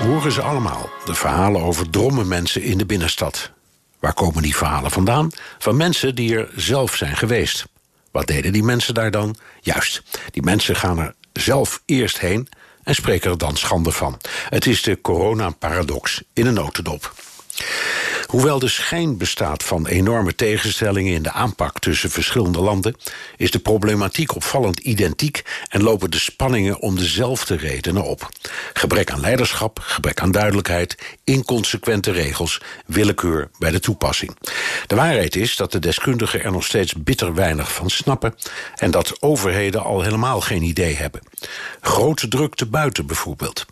Horen ze allemaal de verhalen over dromme mensen in de binnenstad? Waar komen die verhalen vandaan? Van mensen die er zelf zijn geweest. Wat deden die mensen daar dan? Juist, die mensen gaan er zelf eerst heen en spreken er dan schande van. Het is de corona-paradox in een notendop. Hoewel de schijn bestaat van enorme tegenstellingen in de aanpak tussen verschillende landen, is de problematiek opvallend identiek en lopen de spanningen om dezelfde redenen op. Gebrek aan leiderschap, gebrek aan duidelijkheid, inconsequente regels, willekeur bij de toepassing. De waarheid is dat de deskundigen er nog steeds bitter weinig van snappen en dat overheden al helemaal geen idee hebben. Grote drukte buiten bijvoorbeeld.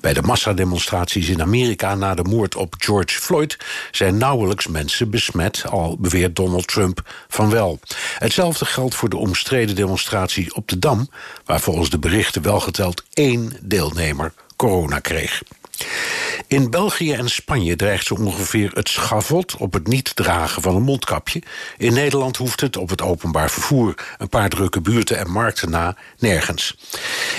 Bij de massademonstraties in Amerika na de moord op George Floyd zijn nauwelijks mensen besmet, al beweert Donald Trump van wel. Hetzelfde geldt voor de omstreden demonstratie op de Dam, waar volgens de berichten wel geteld één deelnemer corona kreeg. In België en Spanje dreigt zo ongeveer het schavot op het niet dragen van een mondkapje. In Nederland hoeft het op het openbaar vervoer, een paar drukke buurten en markten na, nergens.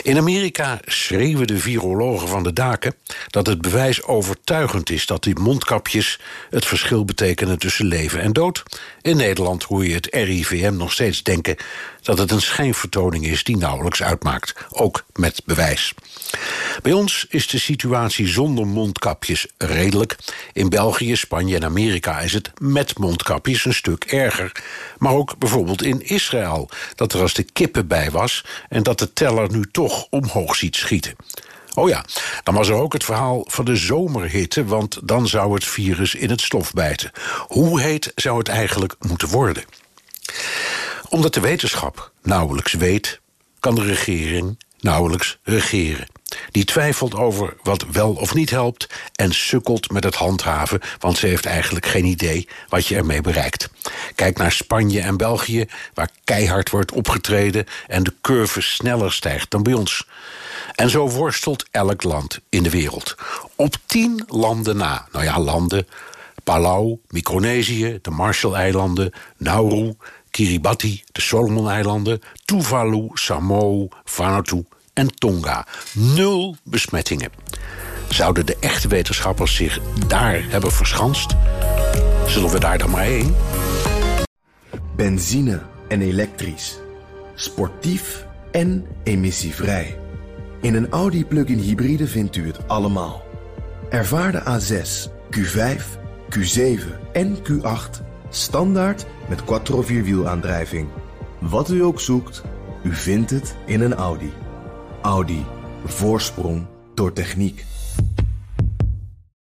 In Amerika schreeuwen de virologen van de daken dat het bewijs overtuigend is dat die mondkapjes het verschil betekenen tussen leven en dood. In Nederland hoor je het RIVM nog steeds denken dat het een schijnvertoning is die nauwelijks uitmaakt, ook met bewijs. Bij ons is de situatie zonder mondkapjes redelijk. In België, Spanje en Amerika is het met mondkapjes een stuk erger. Maar ook bijvoorbeeld in Israël, dat er als de kippen bij was en dat de teller nu toch omhoog ziet schieten. Oh ja, dan was er ook het verhaal van de zomerhitte, want dan zou het virus in het stof bijten. Hoe heet zou het eigenlijk moeten worden? Omdat de wetenschap nauwelijks weet, kan de regering nauwelijks regeren. Die twijfelt over wat wel of niet helpt en sukkelt met het handhaven, want ze heeft eigenlijk geen idee wat je ermee bereikt. Kijk naar Spanje en België, waar keihard wordt opgetreden en de curve sneller stijgt dan bij ons. En zo worstelt elk land in de wereld. Op tien landen na, nou ja, landen, Palau, Micronesië, de Marshall-eilanden, Nauru, Kiribati, de Solomon-eilanden, Tuvalu, Samoa, Vanuatu en Tonga. Nul besmettingen. Zouden de echte wetenschappers zich daar hebben verschanst? Zullen we daar dan maar heen? Benzine en elektrisch. Sportief en emissievrij. In een Audi plug-in hybride vindt u het allemaal. Ervaar de A6, Q5, Q7 en Q8 standaard met quattro vierwielaandrijving. Wat u ook zoekt, u vindt het in een Audi. Audi. Voorsprong door techniek.